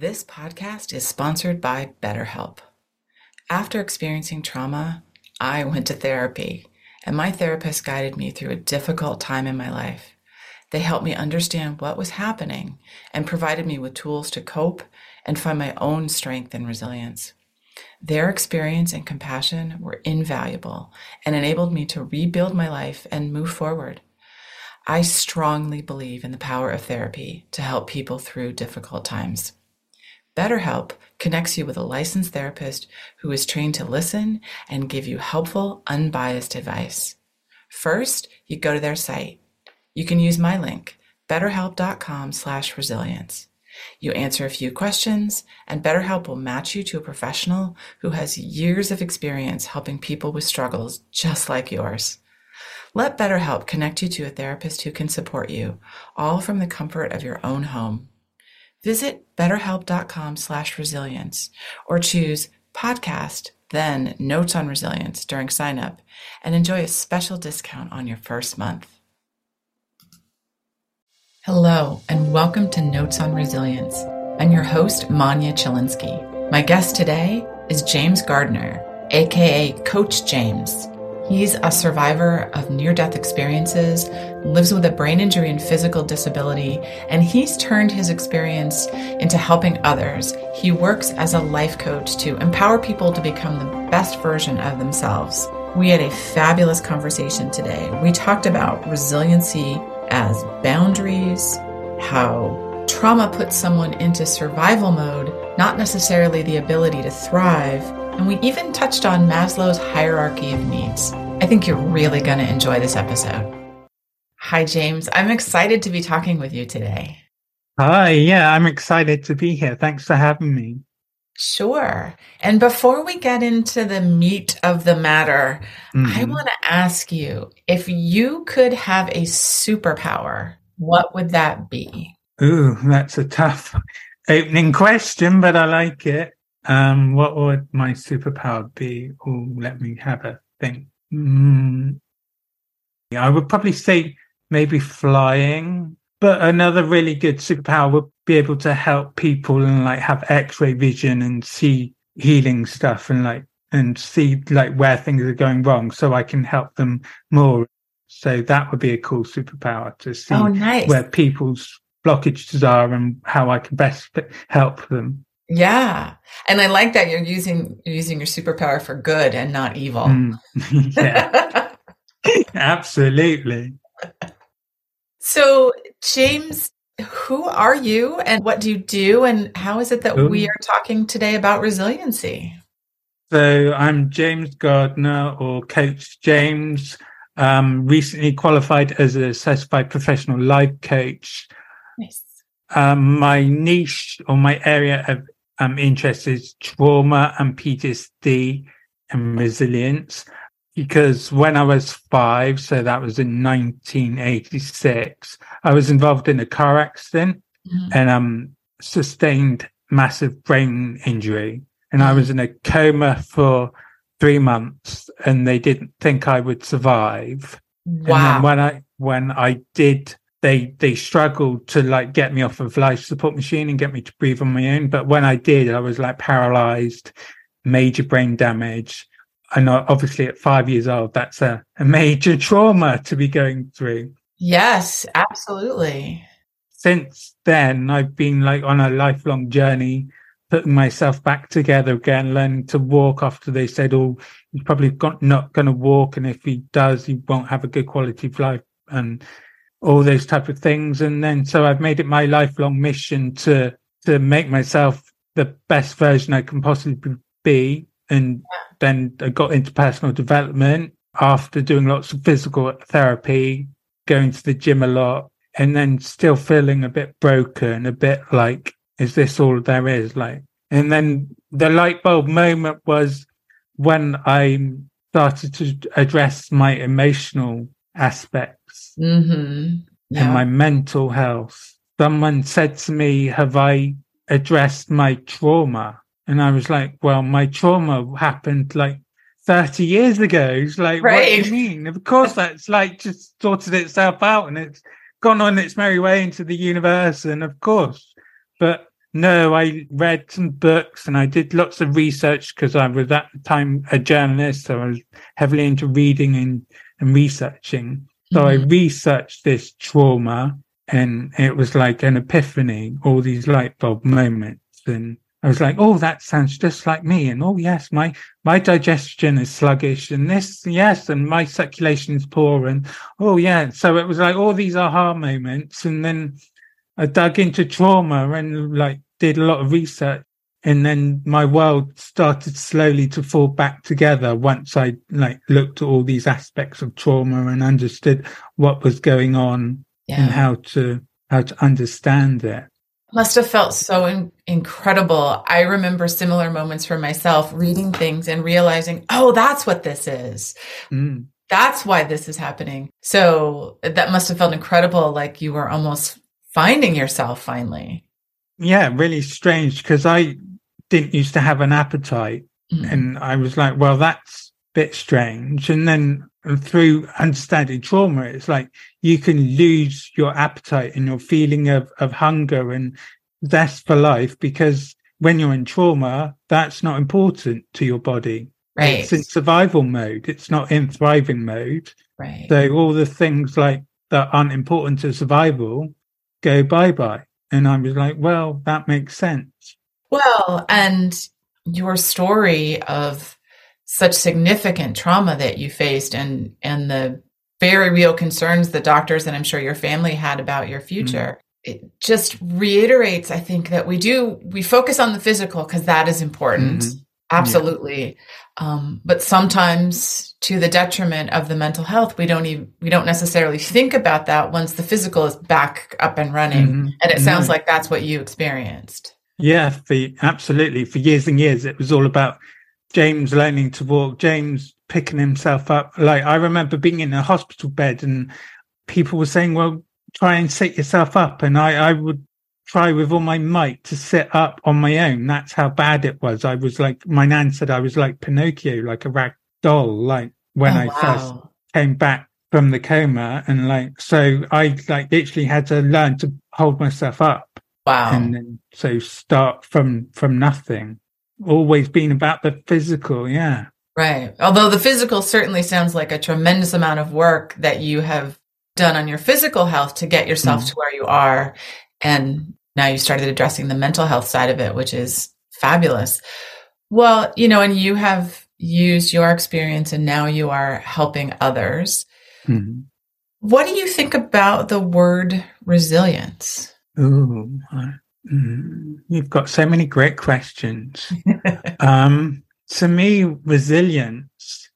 This podcast is sponsored by BetterHelp. After experiencing trauma, I went to therapy, and my therapist guided me through a difficult time in my life. They helped me understand what was happening and provided me with tools to cope and find my own strength and resilience. Their experience and compassion were invaluable and enabled me to rebuild my life and move forward. I strongly believe in the power of therapy to help people through difficult times. BetterHelp connects you with a licensed therapist who is trained to listen and give you helpful, unbiased advice. First, you go to their site. You can use my link, betterhelp.com slash resilience. You answer a few questions, and BetterHelp will match you to a professional who has years of experience helping people with struggles just like yours. Let BetterHelp connect you to a therapist who can support you, all from the comfort of your own home. Visit betterhelp.com slash resilience or choose podcast, then notes on resilience during sign up and enjoy a special discount on your first month. Hello, and welcome to Notes on Resilience. I'm your host, Manya Chilinsky. My guest today is James Gardner, aka Coach James. He's a survivor of near death experiences, lives with a brain injury and physical disability, and he's turned his experience into helping others. He works as a life coach to empower people to become the best version of themselves. We had a fabulous conversation today. We talked about resiliency as boundaries, how trauma puts someone into survival mode, not necessarily the ability to thrive and we even touched on Maslow's hierarchy of needs. I think you're really going to enjoy this episode. Hi, James. I'm excited to be talking with you today. Hi, yeah, I'm excited to be here. Thanks for having me. Sure. And before we get into the meat of the matter, mm-hmm. I want to ask you if you could have a superpower, what would that be? Ooh, that's a tough opening question, but I like it. Um, what would my superpower be? Oh, let me have a think. Mm, I would probably say maybe flying, but another really good superpower would be able to help people and like have X-ray vision and see healing stuff and like and see like where things are going wrong, so I can help them more. So that would be a cool superpower to see oh, nice. where people's blockages are and how I can best help them. Yeah. And I like that you're using you're using your superpower for good and not evil. Mm, yeah. Absolutely. So, James, who are you and what do you do and how is it that Ooh. we are talking today about resiliency? So, I'm James Gardner or Coach James. Um, recently qualified as a certified professional life coach. Nice. Um, my niche or my area of I'm interested trauma and PTSD and resilience because when I was five, so that was in 1986, I was involved in a car accident mm-hmm. and um sustained massive brain injury. And mm-hmm. I was in a coma for three months and they didn't think I would survive. Wow. And then when I when I did they they struggled to like get me off of life support machine and get me to breathe on my own. But when I did, I was like paralyzed, major brain damage. And uh, obviously at five years old, that's a, a major trauma to be going through. Yes, absolutely. Since then, I've been like on a lifelong journey, putting myself back together again, learning to walk after they said, Oh, he's probably got, not going to walk. And if he does, he won't have a good quality of life. And all those type of things. And then so I've made it my lifelong mission to to make myself the best version I can possibly be. And then I got into personal development after doing lots of physical therapy, going to the gym a lot, and then still feeling a bit broken, a bit like, is this all there is? Like, and then the light bulb moment was when I started to address my emotional aspect mm-hmm. yeah. and my mental health. Someone said to me, Have I addressed my trauma? And I was like, Well, my trauma happened like 30 years ago. It's like, right. What do you mean? Of course, that's like just sorted itself out and it's gone on its merry way into the universe. And of course, but no, I read some books and I did lots of research because I was at the time a journalist, so I was heavily into reading and, and researching. So mm-hmm. I researched this trauma and it was like an epiphany, all these light bulb moments. And I was like, oh, that sounds just like me. And oh, yes, my, my digestion is sluggish and this, yes, and my circulation is poor. And oh, yeah. So it was like all these aha moments. And then I dug into trauma and like did a lot of research. And then my world started slowly to fall back together once I like looked at all these aspects of trauma and understood what was going on yeah. and how to how to understand it must have felt so in- incredible. I remember similar moments for myself reading things and realizing, oh, that's what this is. Mm. That's why this is happening. So that must have felt incredible. Like you were almost finding yourself finally. Yeah, really strange because I didn't used to have an appetite. Mm. And I was like, well, that's a bit strange. And then through understanding trauma, it's like you can lose your appetite and your feeling of, of hunger and zest for life because when you're in trauma, that's not important to your body. Right. It's in survival mode. It's not in thriving mode. Right. So all the things like that aren't important to survival go bye bye. And I was like, well, that makes sense. Well, and your story of such significant trauma that you faced and and the very real concerns the doctors and I'm sure your family had about your future. Mm-hmm. It just reiterates, I think, that we do we focus on the physical because that is important. Mm-hmm. Absolutely. Yeah. Um, but sometimes to the detriment of the mental health, we don't even we don't necessarily think about that once the physical is back up and running. Mm-hmm. And it sounds like that's what you experienced. Yeah, for absolutely. For years and years, it was all about James learning to walk, James picking himself up. Like I remember being in a hospital bed and people were saying, well, try and sit yourself up. And I, I would try with all my might to sit up on my own. That's how bad it was. I was like, my nan said I was like Pinocchio, like a rag doll, like when oh, I wow. first came back from the coma. And like, so I like literally had to learn to hold myself up. Wow. And then so start from, from nothing always been about the physical. Yeah. Right. Although the physical certainly sounds like a tremendous amount of work that you have done on your physical health to get yourself mm. to where you are. And now you started addressing the mental health side of it, which is fabulous. Well, you know, and you have used your experience and now you are helping others. Mm-hmm. What do you think about the word resilience? Oh, Mm, you've got so many great questions. um, to me, resilience.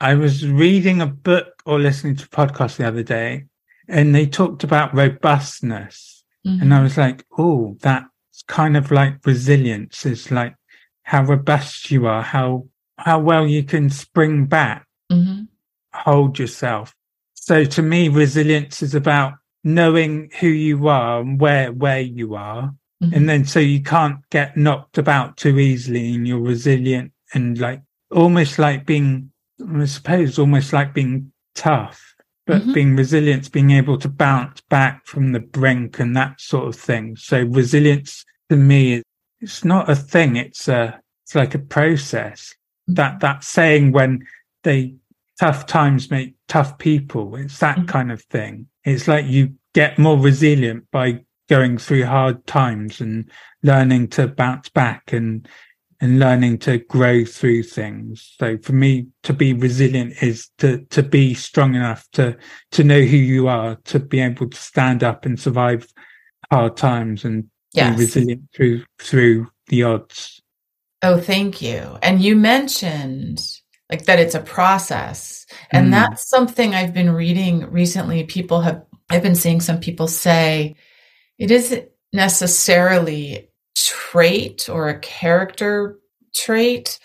I was reading a book or listening to a podcast the other day, and they talked about robustness, mm-hmm. and I was like, "Oh, that's kind of like resilience. Is like how robust you are, how how well you can spring back, mm-hmm. hold yourself." So to me, resilience is about knowing who you are and where where you are mm-hmm. and then so you can't get knocked about too easily and you're resilient and like almost like being i suppose almost like being tough but mm-hmm. being resilient being able to bounce back from the brink and that sort of thing so resilience to me is it's not a thing it's a it's like a process mm-hmm. that that saying when they tough times make tough people it's that mm-hmm. kind of thing it's like you get more resilient by going through hard times and learning to bounce back and and learning to grow through things. So for me, to be resilient is to to be strong enough to to know who you are, to be able to stand up and survive hard times and yes. be resilient through through the odds. Oh, thank you. And you mentioned like that it's a process. And mm. that's something I've been reading recently. People have I've been seeing some people say it isn't necessarily trait or a character trait,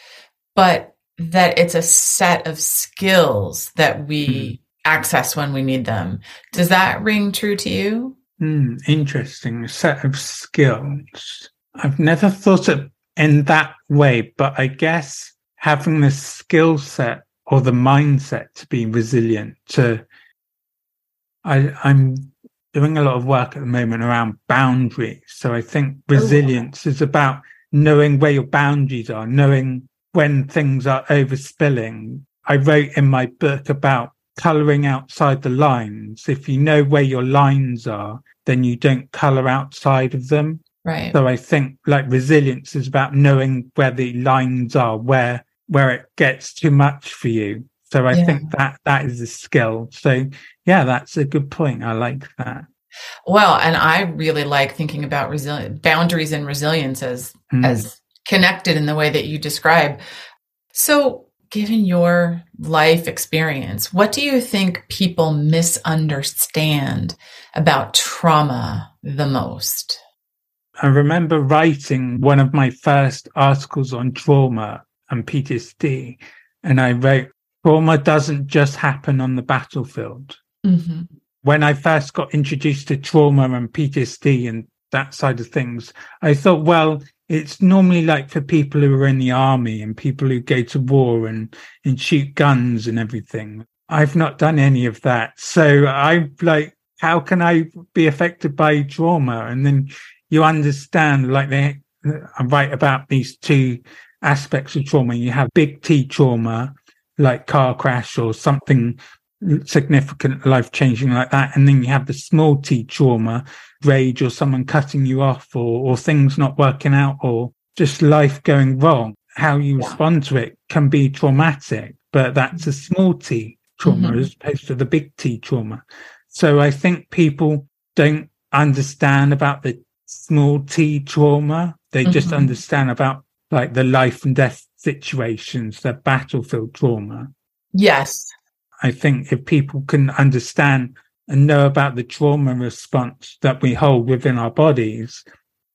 but that it's a set of skills that we mm. access when we need them. Does that ring true to you? Mm, interesting. A set of skills. I've never thought of in that way, but I guess having the skill set or the mindset to be resilient to I, I'm doing a lot of work at the moment around boundaries. So I think oh, resilience oh. is about knowing where your boundaries are, knowing when things are overspilling. I wrote in my book about coloring outside the lines. If you know where your lines are, then you don't color outside of them. Right. So I think like resilience is about knowing where the lines are, where where it gets too much for you. So I yeah. think that that is a skill. So yeah, that's a good point. I like that. Well, and I really like thinking about resilient boundaries and resilience as mm. as connected in the way that you describe. So, given your life experience, what do you think people misunderstand about trauma the most? I remember writing one of my first articles on trauma and PTSD, and I wrote, Trauma doesn't just happen on the battlefield. Mm-hmm. When I first got introduced to trauma and PTSD and that side of things, I thought, well, it's normally like for people who are in the army and people who go to war and, and shoot guns and everything. I've not done any of that. So I'm like, how can I be affected by trauma? And then you understand, like they, I write about these two aspects of trauma. You have big T trauma, like car crash or something significant, life changing like that. And then you have the small T trauma, rage or someone cutting you off or, or things not working out or just life going wrong. How you yeah. respond to it can be traumatic, but that's a small T trauma mm-hmm. as opposed to the big T trauma. So I think people don't understand about the small t trauma. They mm-hmm. just understand about like the life and death situations, the battlefield trauma. Yes. I think if people can understand and know about the trauma response that we hold within our bodies,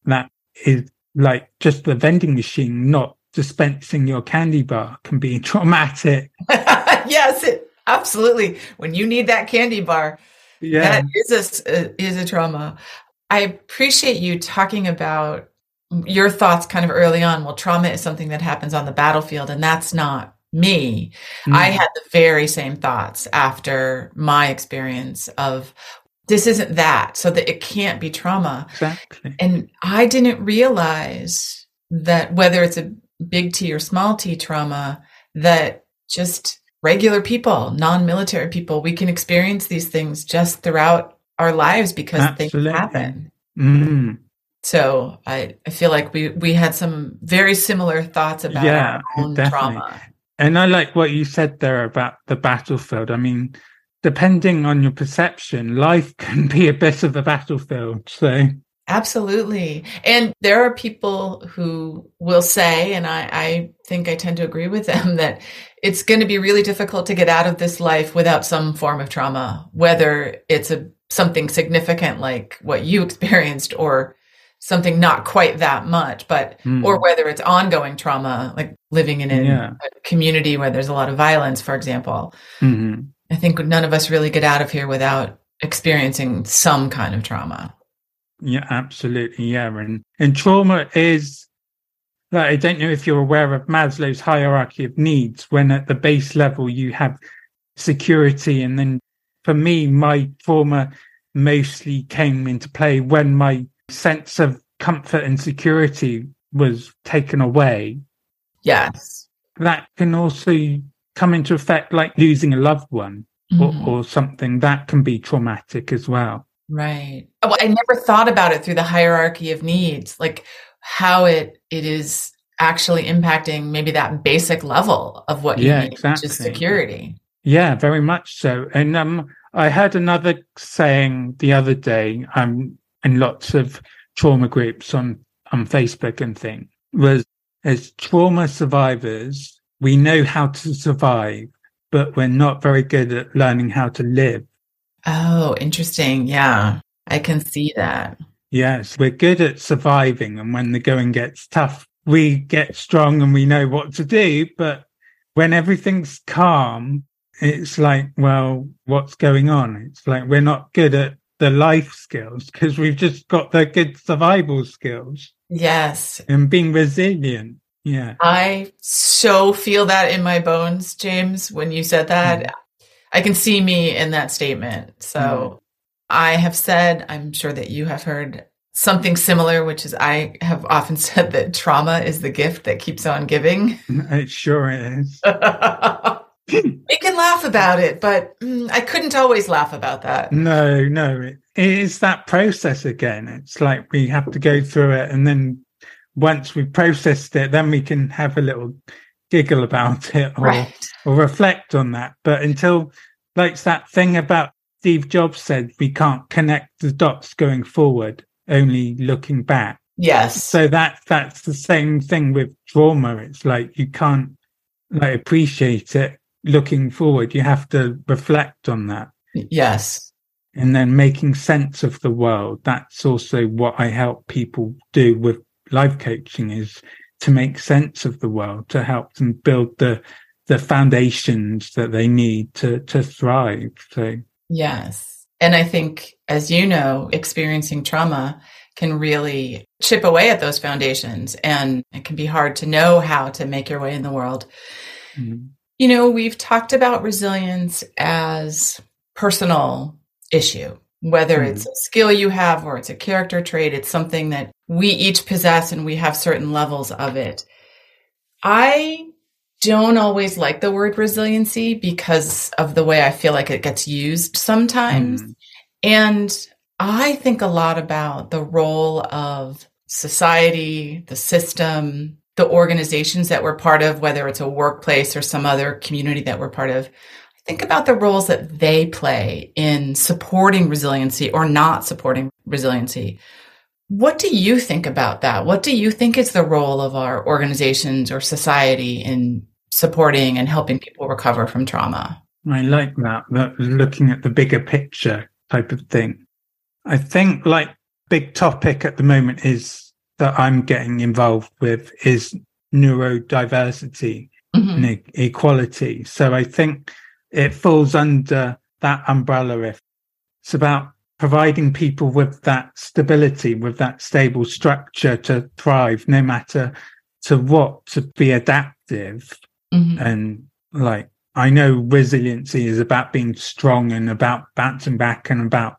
that is like just the vending machine not dispensing your candy bar can be traumatic. yes, it, absolutely. When you need that candy bar, yeah. that is a uh, is a trauma. I appreciate you talking about your thoughts kind of early on. Well, trauma is something that happens on the battlefield, and that's not me. Mm. I had the very same thoughts after my experience of this isn't that, so that it can't be trauma. Exactly. And I didn't realize that whether it's a big T or small T trauma, that just regular people, non military people, we can experience these things just throughout our lives because Absolutely. things happen. Mm. So I, I feel like we, we had some very similar thoughts about yeah, our own definitely. trauma. And I like what you said there about the battlefield. I mean, depending on your perception, life can be a bit of a battlefield. So Absolutely. And there are people who will say, and I, I, think I tend to agree with them, that it's going to be really difficult to get out of this life without some form of trauma, whether it's a something significant like what you experienced or something not quite that much but mm. or whether it's ongoing trauma like living in a, yeah. a, community where there's a lot of violence for example mm-hmm. i think none of us really get out of here without experiencing some kind of trauma yeah absolutely yeah and and trauma is like, i don't know if you're aware of maslow's hierarchy of needs when at the base level you have security and then for me, my trauma mostly came into play when my sense of comfort and security was taken away. Yes. That can also come into effect like losing a loved one mm-hmm. or, or something that can be traumatic as well. Right. Well, I never thought about it through the hierarchy of needs, like how it it is actually impacting maybe that basic level of what you yeah, need, exactly. which is security. Yeah, very much so. And um, I heard another saying the other day, um, in lots of trauma groups on, on Facebook and things, was as trauma survivors, we know how to survive, but we're not very good at learning how to live. Oh, interesting. Yeah, I can see that. Yes, we're good at surviving. And when the going gets tough, we get strong and we know what to do. But when everything's calm, it's like, well, what's going on? It's like we're not good at the life skills because we've just got the good survival skills. Yes. And being resilient. Yeah. I so feel that in my bones, James, when you said that. Mm. I can see me in that statement. So I have said, I'm sure that you have heard something similar, which is I have often said that trauma is the gift that keeps on giving. It sure is. we can laugh about it, but mm, I couldn't always laugh about that. No, no, it is that process again. It's like we have to go through it, and then once we've processed it, then we can have a little giggle about it or, right. or reflect on that. But until, like that thing about Steve Jobs said, we can't connect the dots going forward, only looking back. Yes. So that that's the same thing with trauma. It's like you can't like appreciate it looking forward. You have to reflect on that. Yes. And then making sense of the world. That's also what I help people do with life coaching is to make sense of the world, to help them build the the foundations that they need to to thrive. So yes. And I think as you know, experiencing trauma can really chip away at those foundations and it can be hard to know how to make your way in the world. Mm-hmm. You know, we've talked about resilience as personal issue, whether mm-hmm. it's a skill you have or it's a character trait, it's something that we each possess and we have certain levels of it. I don't always like the word resiliency because of the way I feel like it gets used sometimes. Mm. And I think a lot about the role of society, the system, the organizations that we're part of, whether it's a workplace or some other community that we're part of. Think about the roles that they play in supporting resiliency or not supporting resiliency. What do you think about that? What do you think is the role of our organizations or society in supporting and helping people recover from trauma? I like that, that looking at the bigger picture type of thing. I think like big topic at the moment is that I'm getting involved with is neurodiversity mm-hmm. and equality. So I think it falls under that umbrella if it's about providing people with that stability, with that stable structure to thrive, no matter to what, to be adaptive. Mm-hmm. And like, I know resiliency is about being strong and about bouncing back and about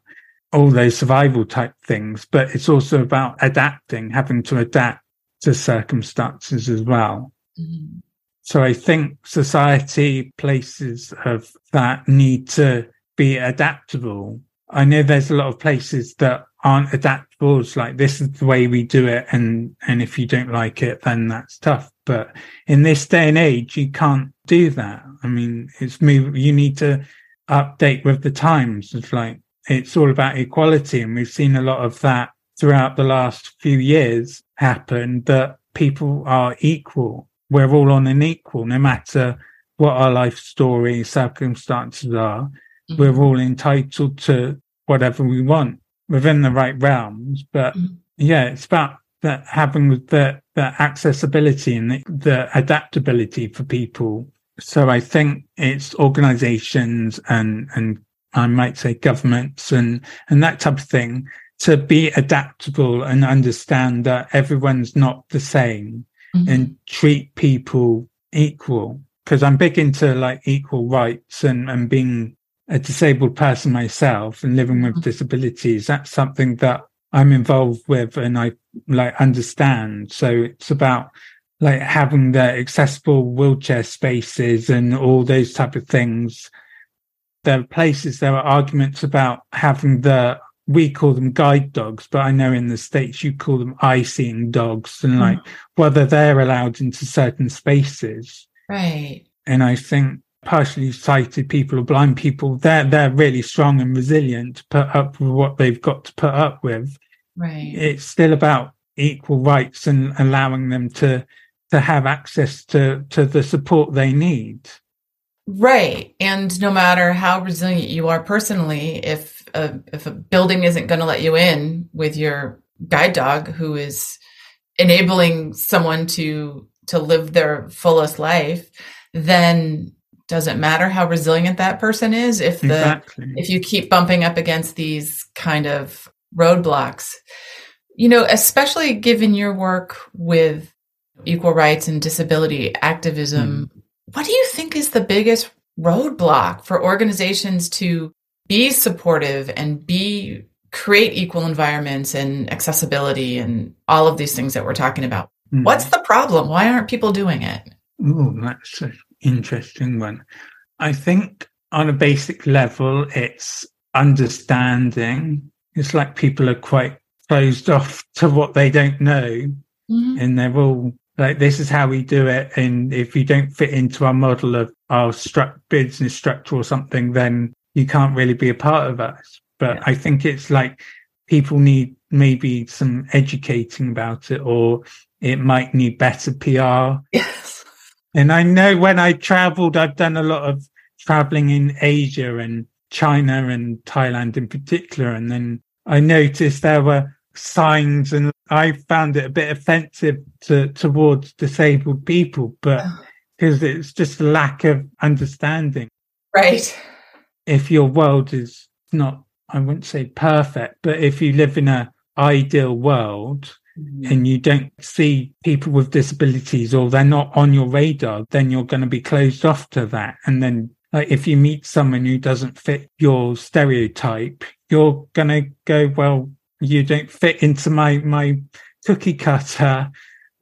all those survival type things, but it's also about adapting, having to adapt to circumstances as well. Mm-hmm. So I think society, places of that need to be adaptable I know there's a lot of places that aren't adaptable. It's like this is the way we do it, and and if you don't like it, then that's tough. But in this day and age, you can't do that. I mean, it's move. You need to update with the times. It's like it's all about equality, and we've seen a lot of that throughout the last few years happen. That people are equal. We're all on an equal, no matter what our life story circumstances are mm-hmm. we're all entitled to whatever we want within the right realms. But mm-hmm. yeah, it's about that having the, the accessibility and the, the adaptability for people. So I think it's organizations and, and I might say governments and, and that type of thing to be adaptable and understand that everyone's not the same mm-hmm. and treat people equal. Cause I'm big into like equal rights and, and being a disabled person myself and living with mm-hmm. disabilities, that's something that I'm involved with and I like understand. So it's about like having the accessible wheelchair spaces and all those type of things. There are places, there are arguments about having the, we call them guide dogs, but I know in the States you call them eye seeing dogs and like mm. whether they're allowed into certain spaces. Right. And I think partially sighted people or blind people, they're they're really strong and resilient to put up with what they've got to put up with. Right. It's still about equal rights and allowing them to to have access to to the support they need. Right. And no matter how resilient you are personally, if a, if a building isn't going to let you in with your guide dog who is enabling someone to to live their fullest life, then doesn't matter how resilient that person is if the exactly. if you keep bumping up against these kind of roadblocks you know especially given your work with equal rights and disability activism mm. What do you think is the biggest roadblock for organizations to be supportive and be create equal environments and accessibility and all of these things that we're talking about. Mm. What's the problem? Why aren't people doing it? Oh, that's an interesting one. I think on a basic level, it's understanding. It's like people are quite closed off to what they don't know. Mm-hmm. And they're all like, this is how we do it. And if you don't fit into our model of our stru- business structure or something, then you can't really be a part of us. But yeah. I think it's like people need maybe some educating about it, or it might need better PR. Yes. And I know when I traveled, I've done a lot of traveling in Asia and China and Thailand in particular. And then I noticed there were signs and I found it a bit offensive to, towards disabled people, but because it's just a lack of understanding. Right. If your world is not I wouldn't say perfect, but if you live in a ideal world mm-hmm. and you don't see people with disabilities or they're not on your radar, then you're going to be closed off to that. And then like if you meet someone who doesn't fit your stereotype, you're going to go, well, you don't fit into my, my cookie cutter.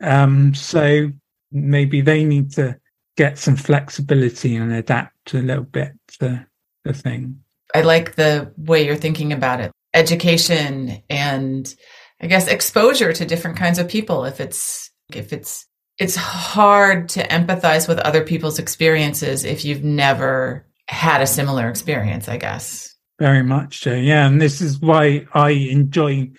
Um, so maybe they need to get some flexibility and adapt a little bit to the thing. I like the way you're thinking about it. Education and I guess exposure to different kinds of people. If it's, if it's, it's hard to empathize with other people's experiences if you've never had a similar experience, I guess. Very much so. Yeah. And this is why I enjoy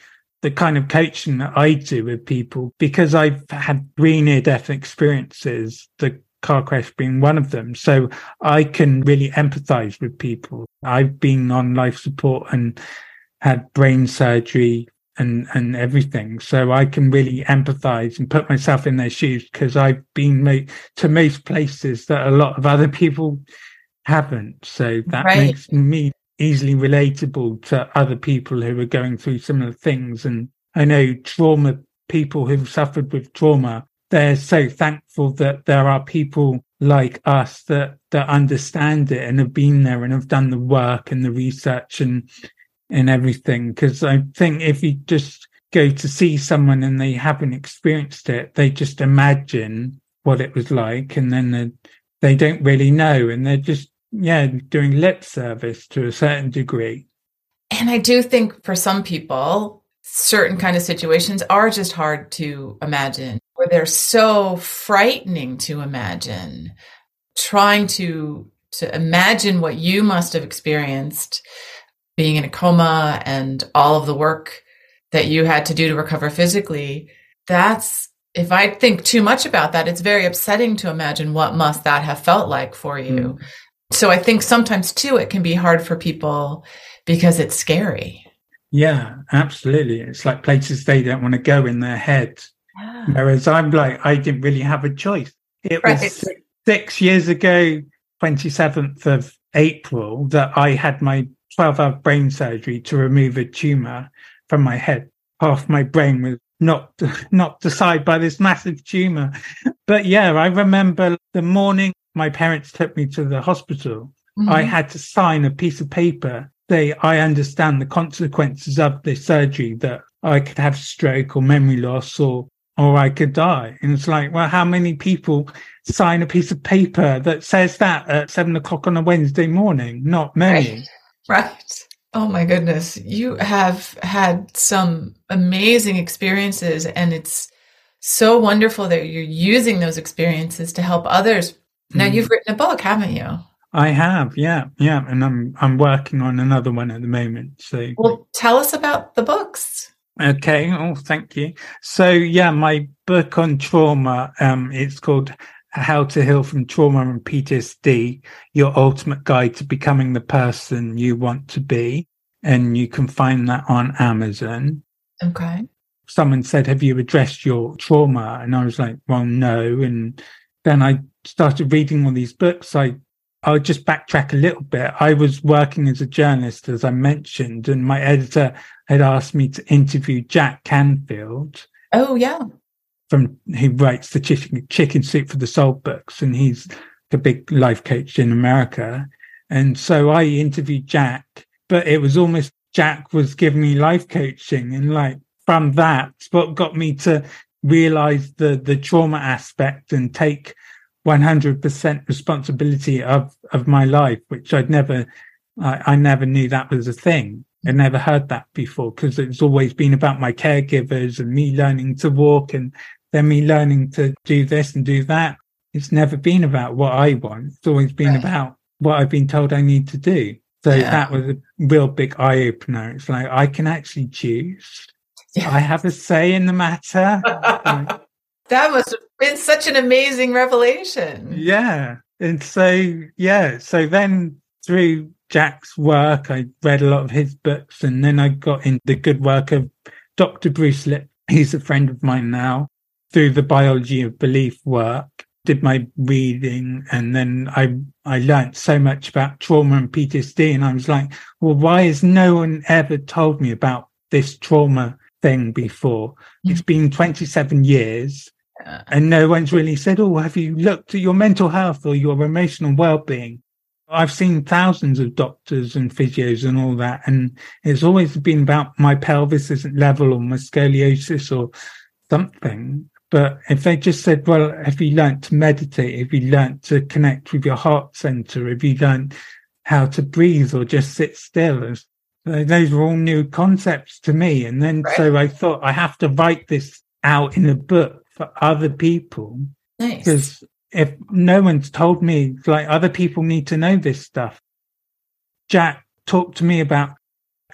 the kind of coaching that I do with people because I've had three near death experiences. The car crash being one of them. So I can really empathize with people. I've been on life support and had brain surgery and, and everything. So I can really empathize and put myself in their shoes because I've been to most places that a lot of other people haven't. So that right. makes me easily relatable to other people who are going through similar things. And I know trauma people who've suffered with trauma they're so thankful that there are people like us that that understand it and have been there and have done the work and the research and and everything because i think if you just go to see someone and they haven't experienced it they just imagine what it was like and then they, they don't really know and they're just yeah doing lip service to a certain degree. And i do think for some people certain kind of situations are just hard to imagine or they're so frightening to imagine. Trying to to imagine what you must have experienced being in a coma and all of the work that you had to do to recover physically that's if i think too much about that it's very upsetting to imagine what must that have felt like for you. Mm. So i think sometimes too it can be hard for people because it's scary yeah absolutely it's like places they don't want to go in their head Whereas I'm like, I didn't really have a choice. It right. was six, six years ago, 27th of April, that I had my 12 hour brain surgery to remove a tumor from my head. Half my brain was knocked, knocked aside by this massive tumor. But yeah, I remember the morning my parents took me to the hospital. Mm-hmm. I had to sign a piece of paper. Say, I understand the consequences of this surgery that I could have stroke or memory loss or or I could die. And it's like, well, how many people sign a piece of paper that says that at seven o'clock on a Wednesday morning? Not many. Right. right. Oh my goodness. You have had some amazing experiences and it's so wonderful that you're using those experiences to help others. Now mm. you've written a book, haven't you? I have, yeah, yeah, and I'm I'm working on another one at the moment. So, well, tell us about the books. Okay. Oh, thank you. So yeah, my book on trauma, um, it's called How to Heal from Trauma and PTSD, Your Ultimate Guide to Becoming the Person You Want to Be. And you can find that on Amazon. Okay. Someone said, Have you addressed your trauma? And I was like, Well, no. And then I started reading all these books. I I'll just backtrack a little bit. I was working as a journalist, as I mentioned, and my editor had asked me to interview Jack Canfield. Oh, yeah. From he writes the chicken, chicken soup for the soul books, and he's the big life coach in America. And so I interviewed Jack, but it was almost Jack was giving me life coaching. And like from that, what got me to realize the, the trauma aspect and take 100% responsibility of, of my life, which I'd never, I, I never knew that was a thing. I never heard that before because it's always been about my caregivers and me learning to walk and then me learning to do this and do that. It's never been about what I want. It's always been right. about what I've been told I need to do. So yeah. that was a real big eye opener. It's like I can actually choose. Yeah. I have a say in the matter. that must have been such an amazing revelation. Yeah. And so, yeah. So then through Jack's work. I read a lot of his books and then I got into the good work of Dr. Bruce Lipton. He's a friend of mine now through the biology of belief work. Did my reading and then I, I learned so much about trauma and PTSD. And I was like, well, why has no one ever told me about this trauma thing before? Mm-hmm. It's been 27 years Uh, and no one's really said, oh, have you looked at your mental health or your emotional well-being? I've seen thousands of doctors and physios and all that, and it's always been about my pelvis isn't level or my scoliosis or something. But if they just said, well, have you learnt to meditate? Have you learnt to connect with your heart center? Have you learnt how to breathe or just sit still? Those were all new concepts to me. And then right. so I thought I have to write this out in a book for other people. Nice. Because if no one's told me, like other people need to know this stuff. Jack talked to me about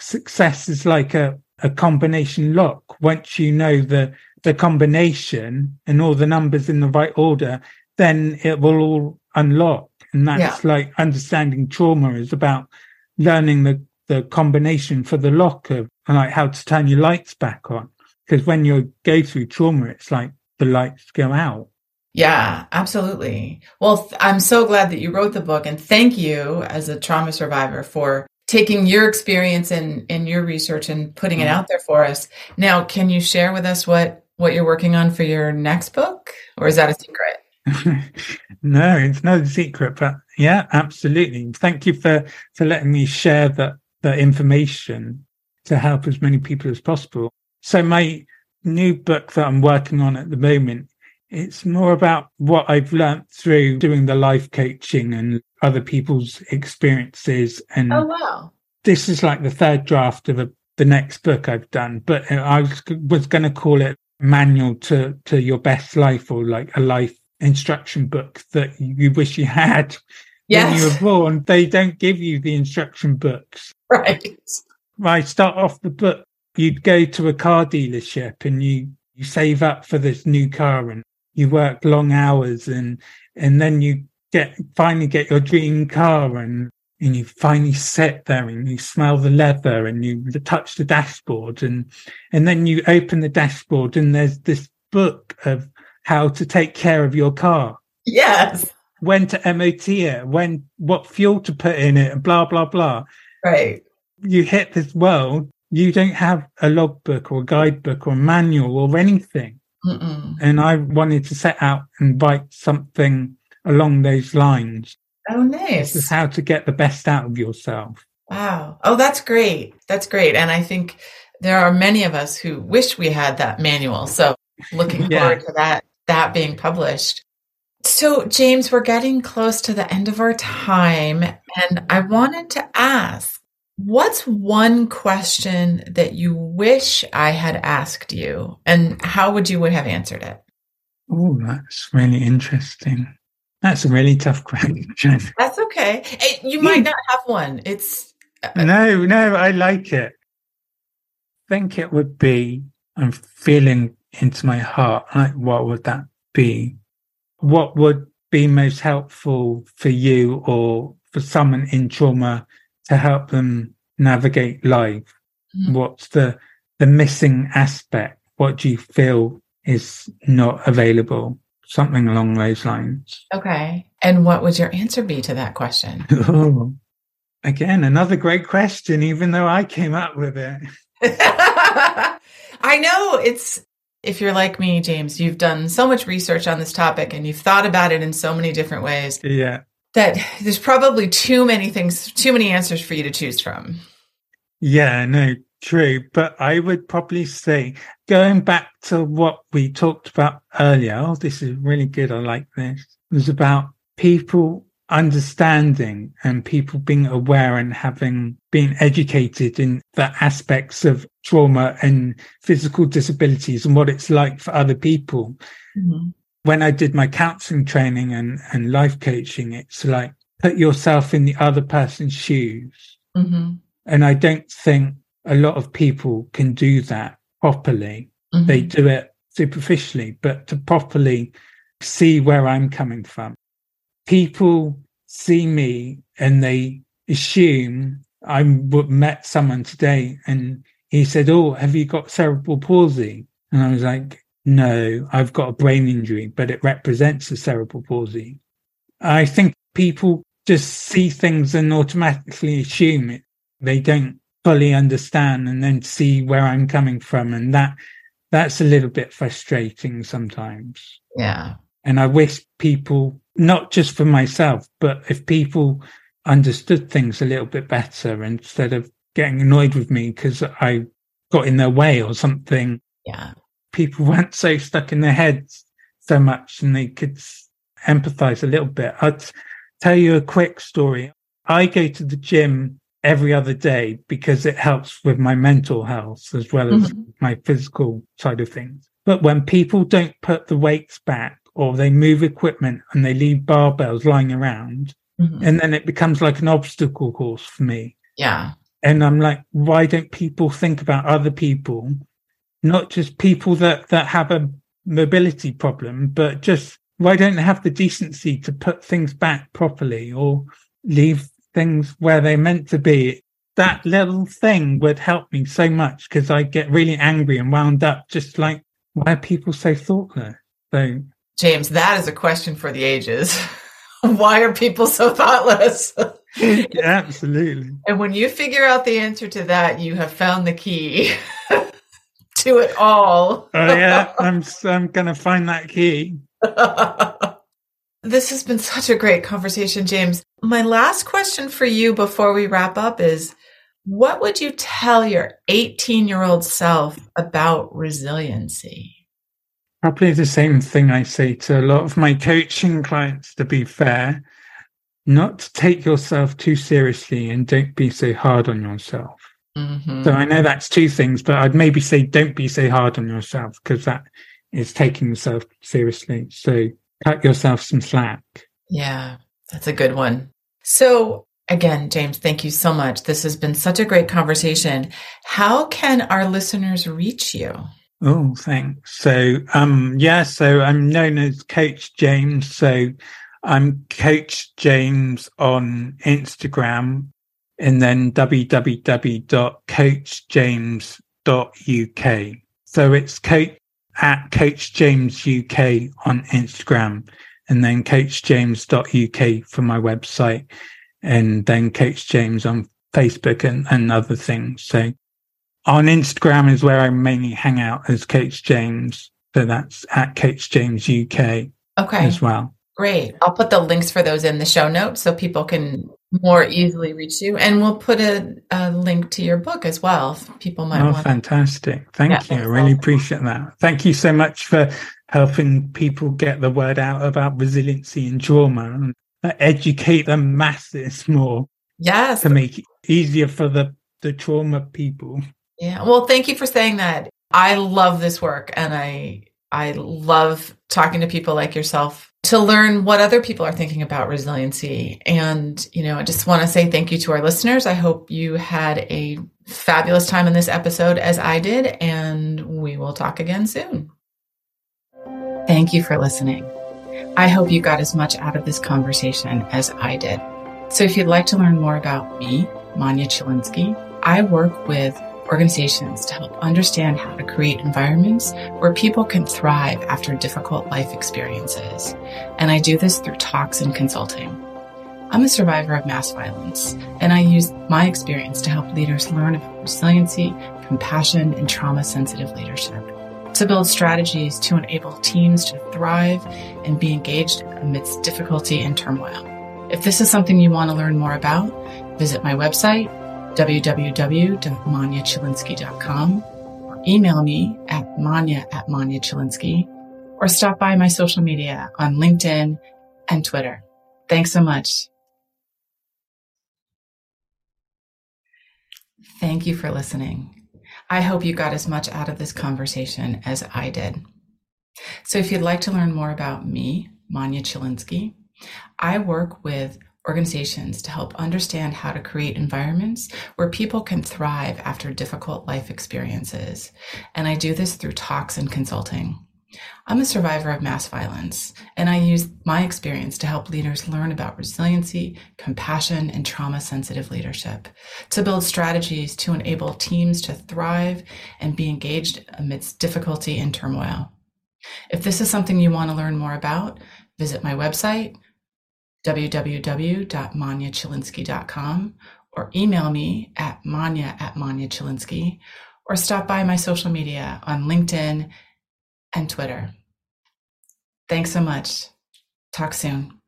success is like a, a combination lock. Once you know the, the combination and all the numbers in the right order, then it will all unlock. And that's yeah. like understanding trauma is about learning the, the combination for the lock of like how to turn your lights back on. Because when you go through trauma, it's like the lights go out. Yeah, absolutely. Well, I'm so glad that you wrote the book and thank you as a trauma survivor for taking your experience in in your research and putting it mm-hmm. out there for us. Now, can you share with us what what you're working on for your next book or is that a secret? no, it's not a secret, but yeah, absolutely. Thank you for for letting me share that the information to help as many people as possible. So my new book that I'm working on at the moment it's more about what I've learned through doing the life coaching and other people's experiences. And oh, wow. This is like the third draft of a, the next book I've done, but I was, was going to call it manual to, to your best life or like a life instruction book that you wish you had yes. when you were born. They don't give you the instruction books. Right. I start off the book. You'd go to a car dealership and you, you save up for this new car and you work long hours and and then you get finally get your dream car and and you finally sit there and you smell the leather and you touch the dashboard and and then you open the dashboard and there's this book of how to take care of your car. Yes. When to MOT it when what fuel to put in it and blah blah blah. Right. You hit this world you don't have a logbook or a guidebook or a manual or anything Mm-mm. And I wanted to set out and write something along those lines. Oh, nice. This is how to get the best out of yourself. Wow. Oh, that's great. That's great. And I think there are many of us who wish we had that manual. So looking yeah. forward to that, that being published. So, James, we're getting close to the end of our time. And I wanted to ask What's one question that you wish I had asked you, and how would you would have answered it? Oh, that's really interesting. That's a really tough question. That's okay. You might not have one. It's uh, no, no. I like it. I think it would be. I'm feeling into my heart. Like, what would that be? What would be most helpful for you or for someone in trauma to help them navigate life? Mm-hmm. What's the the missing aspect? What do you feel is not available? Something along those lines. Okay. And what would your answer be to that question? oh, again, another great question, even though I came up with it. I know it's if you're like me, James, you've done so much research on this topic and you've thought about it in so many different ways. Yeah that there's probably too many things, too many answers for you to choose from. Yeah, no, true. But I would probably say, going back to what we talked about earlier, oh, this is really good. I like this. It was about people understanding and people being aware and having been educated in the aspects of trauma and physical disabilities and what it's like for other people. Mm-hmm. When I did my counseling training and, and life coaching, it's like put yourself in the other person's shoes. Mm-hmm. And I don't think a lot of people can do that properly. Mm-hmm. They do it superficially, but to properly see where I'm coming from. People see me and they assume I met someone today and he said, Oh, have you got cerebral palsy? And I was like, No, I've got a brain injury, but it represents a cerebral palsy. I think people just see things and automatically assume it. They don't fully understand and then see where I'm coming from. And that, that's a little bit frustrating sometimes. Yeah. And I wish people, not just for myself, but if people understood things a little bit better instead of getting annoyed with me because I got in their way or something. Yeah. People weren't so stuck in their heads so much and they could empathize a little bit. I'd tell you a quick story. I go to the gym every other day because it helps with my mental health as well as mm-hmm. my physical side of things. But when people don't put the weights back or they move equipment and they leave barbells lying around, mm-hmm. and then it becomes like an obstacle course for me. Yeah. And I'm like, why don't people think about other people, not just people that, that have a mobility problem, but just why don't they have the decency to put things back properly or leave things where they're meant to be. That little thing would help me so much because I get really angry and wound up just like, why are people so thoughtless? So, James, that is a question for the ages. why are people so thoughtless? absolutely. And when you figure out the answer to that, you have found the key to it all. oh yeah, I'm I'm gonna find that key. This has been such a great conversation, James. My last question for you before we wrap up is what would you tell your 18 year old self about resiliency? Probably the same thing I say to a lot of my coaching clients, to be fair. Not to take yourself too seriously and don't be so hard on yourself. Mm-hmm. So I know that's two things, but I'd maybe say don't be so hard on yourself because that is taking yourself seriously. So cut yourself some slack. Yeah, that's a good one. So, again, James, thank you so much. This has been such a great conversation. How can our listeners reach you? Oh, thanks. So, um, yeah, so I'm known as Coach James. So I'm Coach James on Instagram and then www.coachjames.uk. So it's coach at Coach James UK on Instagram and then coachjames.uk for my website and then Coach James on Facebook and, and other things. So on Instagram is where I mainly hang out as Coach James. So that's at Coach James UK okay. as well. Great. I'll put the links for those in the show notes so people can more easily reach you. And we'll put a, a link to your book as well. If people might oh, want. fantastic. Thank yeah, you. I really appreciate that. Thank you so much for helping people get the word out about resiliency and trauma and educate the masses more. Yes. To make it easier for the, the trauma people. Yeah. Well, thank you for saying that. I love this work and I I love talking to people like yourself to learn what other people are thinking about resiliency. And, you know, I just want to say thank you to our listeners. I hope you had a fabulous time in this episode as I did, and we will talk again soon. Thank you for listening. I hope you got as much out of this conversation as I did. So if you'd like to learn more about me, Manya Chylinski, I work with organizations to help understand how to create environments where people can thrive after difficult life experiences. And I do this through talks and consulting. I'm a survivor of mass violence, and I use my experience to help leaders learn about resiliency, compassion, and trauma sensitive leadership. To build strategies to enable teams to thrive and be engaged amidst difficulty and turmoil. If this is something you want to learn more about, visit my website www.manyachylinski.com, or email me at manya at manyachylinski, or stop by my social media on LinkedIn and Twitter. Thanks so much. Thank you for listening. I hope you got as much out of this conversation as I did. So, if you'd like to learn more about me, Manya Chylinski, I work with organizations to help understand how to create environments where people can thrive after difficult life experiences. And I do this through talks and consulting. I'm a survivor of mass violence, and I use my experience to help leaders learn about resiliency, compassion, and trauma sensitive leadership, to build strategies to enable teams to thrive and be engaged amidst difficulty and turmoil. If this is something you want to learn more about, visit my website, www.manyachylinski.com, or email me at manya at manyachylinski, or stop by my social media on LinkedIn and Twitter. Thanks so much. Talk soon.